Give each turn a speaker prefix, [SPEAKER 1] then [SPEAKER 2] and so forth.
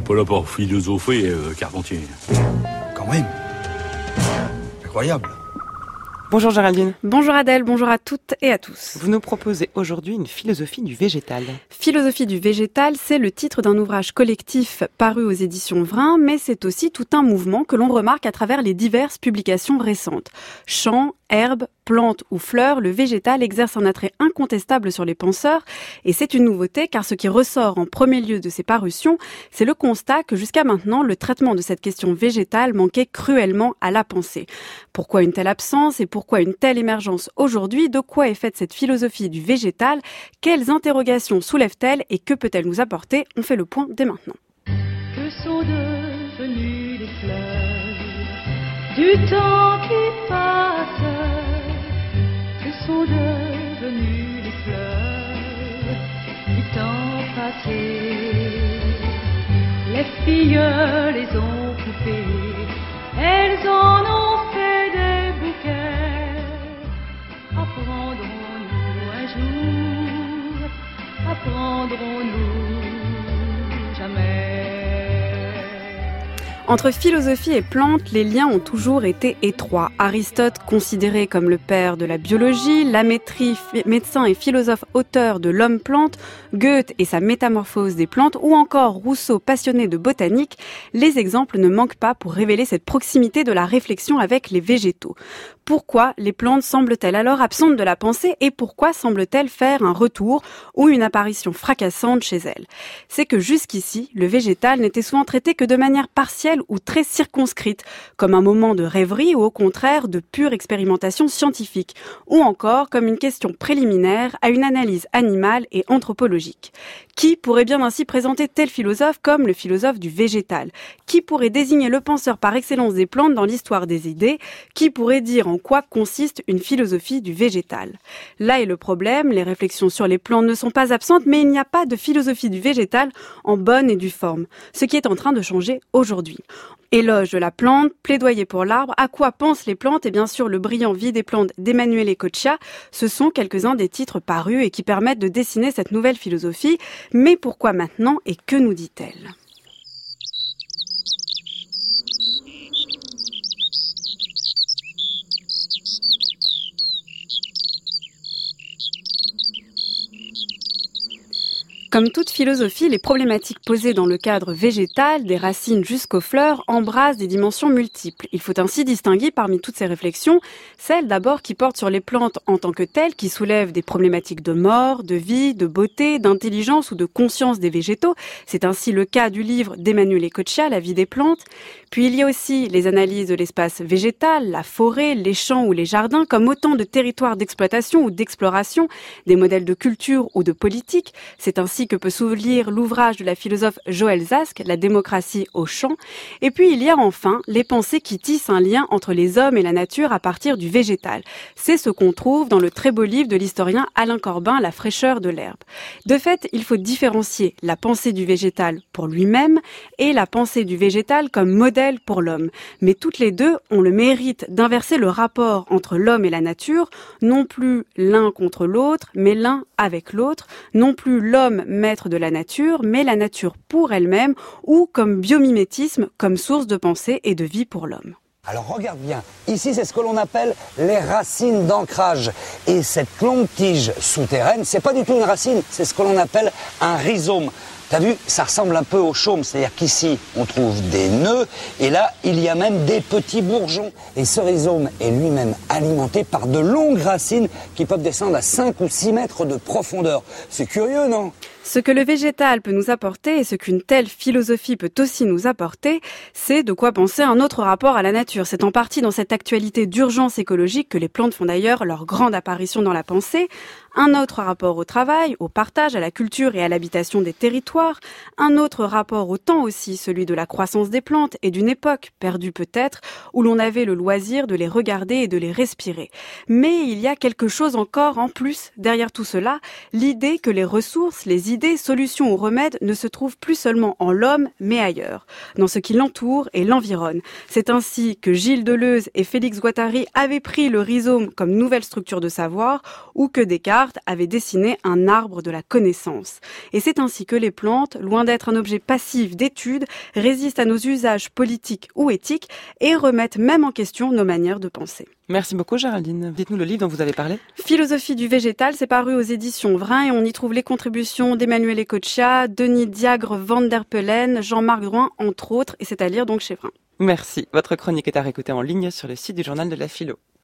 [SPEAKER 1] n'est pas là pour philosopher, euh, Carpentier.
[SPEAKER 2] Quand même. Incroyable.
[SPEAKER 3] Bonjour Géraldine.
[SPEAKER 4] Bonjour Adèle, bonjour à toutes et à tous.
[SPEAKER 3] Vous nous proposez aujourd'hui une philosophie du végétal.
[SPEAKER 4] Philosophie du végétal, c'est le titre d'un ouvrage collectif paru aux éditions Vrin, mais c'est aussi tout un mouvement que l'on remarque à travers les diverses publications récentes. Chants, herbes, plantes ou fleurs, le végétal exerce un attrait incontestable sur les penseurs, et c'est une nouveauté car ce qui ressort en premier lieu de ces parutions, c'est le constat que jusqu'à maintenant, le traitement de cette question végétale manquait cruellement à la pensée. Pourquoi une telle absence et pourquoi une telle émergence aujourd'hui? De quoi est faite cette philosophie du végétal? Quelles interrogations soulève-t-elle et que peut-elle nous apporter? On fait le point dès maintenant.
[SPEAKER 5] Que sont devenues les fleurs? Du temps qui passe sont devenues les fleurs du temps passé Les filles les ont coupées, elles en ont fait des bouquets. Apprendrons-nous un jour, apprendrons-nous
[SPEAKER 4] Entre philosophie et plantes, les liens ont toujours été étroits. Aristote, considéré comme le père de la biologie, Lamétrie, médecin et philosophe auteur de L'homme-plante, Goethe et sa métamorphose des plantes, ou encore Rousseau, passionné de botanique, les exemples ne manquent pas pour révéler cette proximité de la réflexion avec les végétaux. Pourquoi les plantes semblent-elles alors absentes de la pensée et pourquoi semblent-elles faire un retour ou une apparition fracassante chez elles? C'est que jusqu'ici, le végétal n'était souvent traité que de manière partielle ou très circonscrite, comme un moment de rêverie ou au contraire de pure expérimentation scientifique, ou encore comme une question préliminaire à une analyse animale et anthropologique. Qui pourrait bien ainsi présenter tel philosophe comme le philosophe du végétal? Qui pourrait désigner le penseur par excellence des plantes dans l'histoire des idées? Qui pourrait dire en quoi consiste une philosophie du végétal? Là est le problème, les réflexions sur les plantes ne sont pas absentes, mais il n'y a pas de philosophie du végétal en bonne et due forme, ce qui est en train de changer aujourd'hui. Éloge de la plante, plaidoyer pour l'arbre, à quoi pensent les plantes et bien sûr le brillant vie des plantes d'Emmanuel Ecochia, ce sont quelques-uns des titres parus et qui permettent de dessiner cette nouvelle philosophie. Mais pourquoi maintenant et que nous dit-elle? Comme toute philosophie, les problématiques posées dans le cadre végétal, des racines jusqu'aux fleurs, embrassent des dimensions multiples. Il faut ainsi distinguer parmi toutes ces réflexions celles d'abord qui portent sur les plantes en tant que telles, qui soulèvent des problématiques de mort, de vie, de beauté, d'intelligence ou de conscience des végétaux. C'est ainsi le cas du livre d'Emmanuel Ecochia, La vie des plantes. Puis il y a aussi les analyses de l'espace végétal, la forêt, les champs ou les jardins, comme autant de territoires d'exploitation ou d'exploration, des modèles de culture ou de politique. C'est ainsi que peut s'ouvrir l'ouvrage de la philosophe Joël Zask, La démocratie au champ. Et puis il y a enfin les pensées qui tissent un lien entre les hommes et la nature à partir du végétal. C'est ce qu'on trouve dans le très beau livre de l'historien Alain Corbin, La fraîcheur de l'herbe. De fait, il faut différencier la pensée du végétal pour lui-même et la pensée du végétal comme modèle pour l'homme. Mais toutes les deux ont le mérite d'inverser le rapport entre l'homme et la nature, non plus l'un contre l'autre, mais l'un avec l'autre, non plus l'homme maître de la nature, mais la nature pour elle-même, ou comme biomimétisme, comme source de pensée et de vie pour l'homme.
[SPEAKER 6] Alors regarde bien, ici c'est ce que l'on appelle les racines d'ancrage. Et cette longue tige souterraine, c'est pas du tout une racine, c'est ce que l'on appelle un rhizome. T'as vu, ça ressemble un peu au chaume, c'est-à-dire qu'ici on trouve des nœuds et là il y a même des petits bourgeons. Et ce rhizome est lui-même alimenté par de longues racines qui peuvent descendre à 5 ou 6 mètres de profondeur. C'est curieux, non?
[SPEAKER 4] Ce que le végétal peut nous apporter et ce qu'une telle philosophie peut aussi nous apporter, c'est de quoi penser un autre rapport à la nature. C'est en partie dans cette actualité d'urgence écologique que les plantes font d'ailleurs leur grande apparition dans la pensée. Un autre rapport au travail, au partage, à la culture et à l'habitation des territoires. Un autre rapport au temps aussi, celui de la croissance des plantes et d'une époque, perdue peut-être, où l'on avait le loisir de les regarder et de les respirer. Mais il y a quelque chose encore en plus derrière tout cela, l'idée que les ressources, les idées idées, solutions ou remèdes ne se trouvent plus seulement en l'homme, mais ailleurs, dans ce qui l'entoure et l'environne. C'est ainsi que Gilles Deleuze et Félix Guattari avaient pris le rhizome comme nouvelle structure de savoir, ou que Descartes avait dessiné un arbre de la connaissance. Et c'est ainsi que les plantes, loin d'être un objet passif d'étude, résistent à nos usages politiques ou éthiques et remettent même en question nos manières de penser.
[SPEAKER 3] Merci beaucoup Géraldine. Dites-nous le livre dont vous avez parlé.
[SPEAKER 4] Philosophie du végétal, c'est paru aux éditions Vrin et on y trouve les contributions d'Emmanuel Ecocha, Denis Diagre, Van der Pelen, Jean-Marc Drouin, entre autres, et c'est à lire donc chez Vrin.
[SPEAKER 3] Merci. Votre chronique est à réécouter en ligne sur le site du journal de la philo.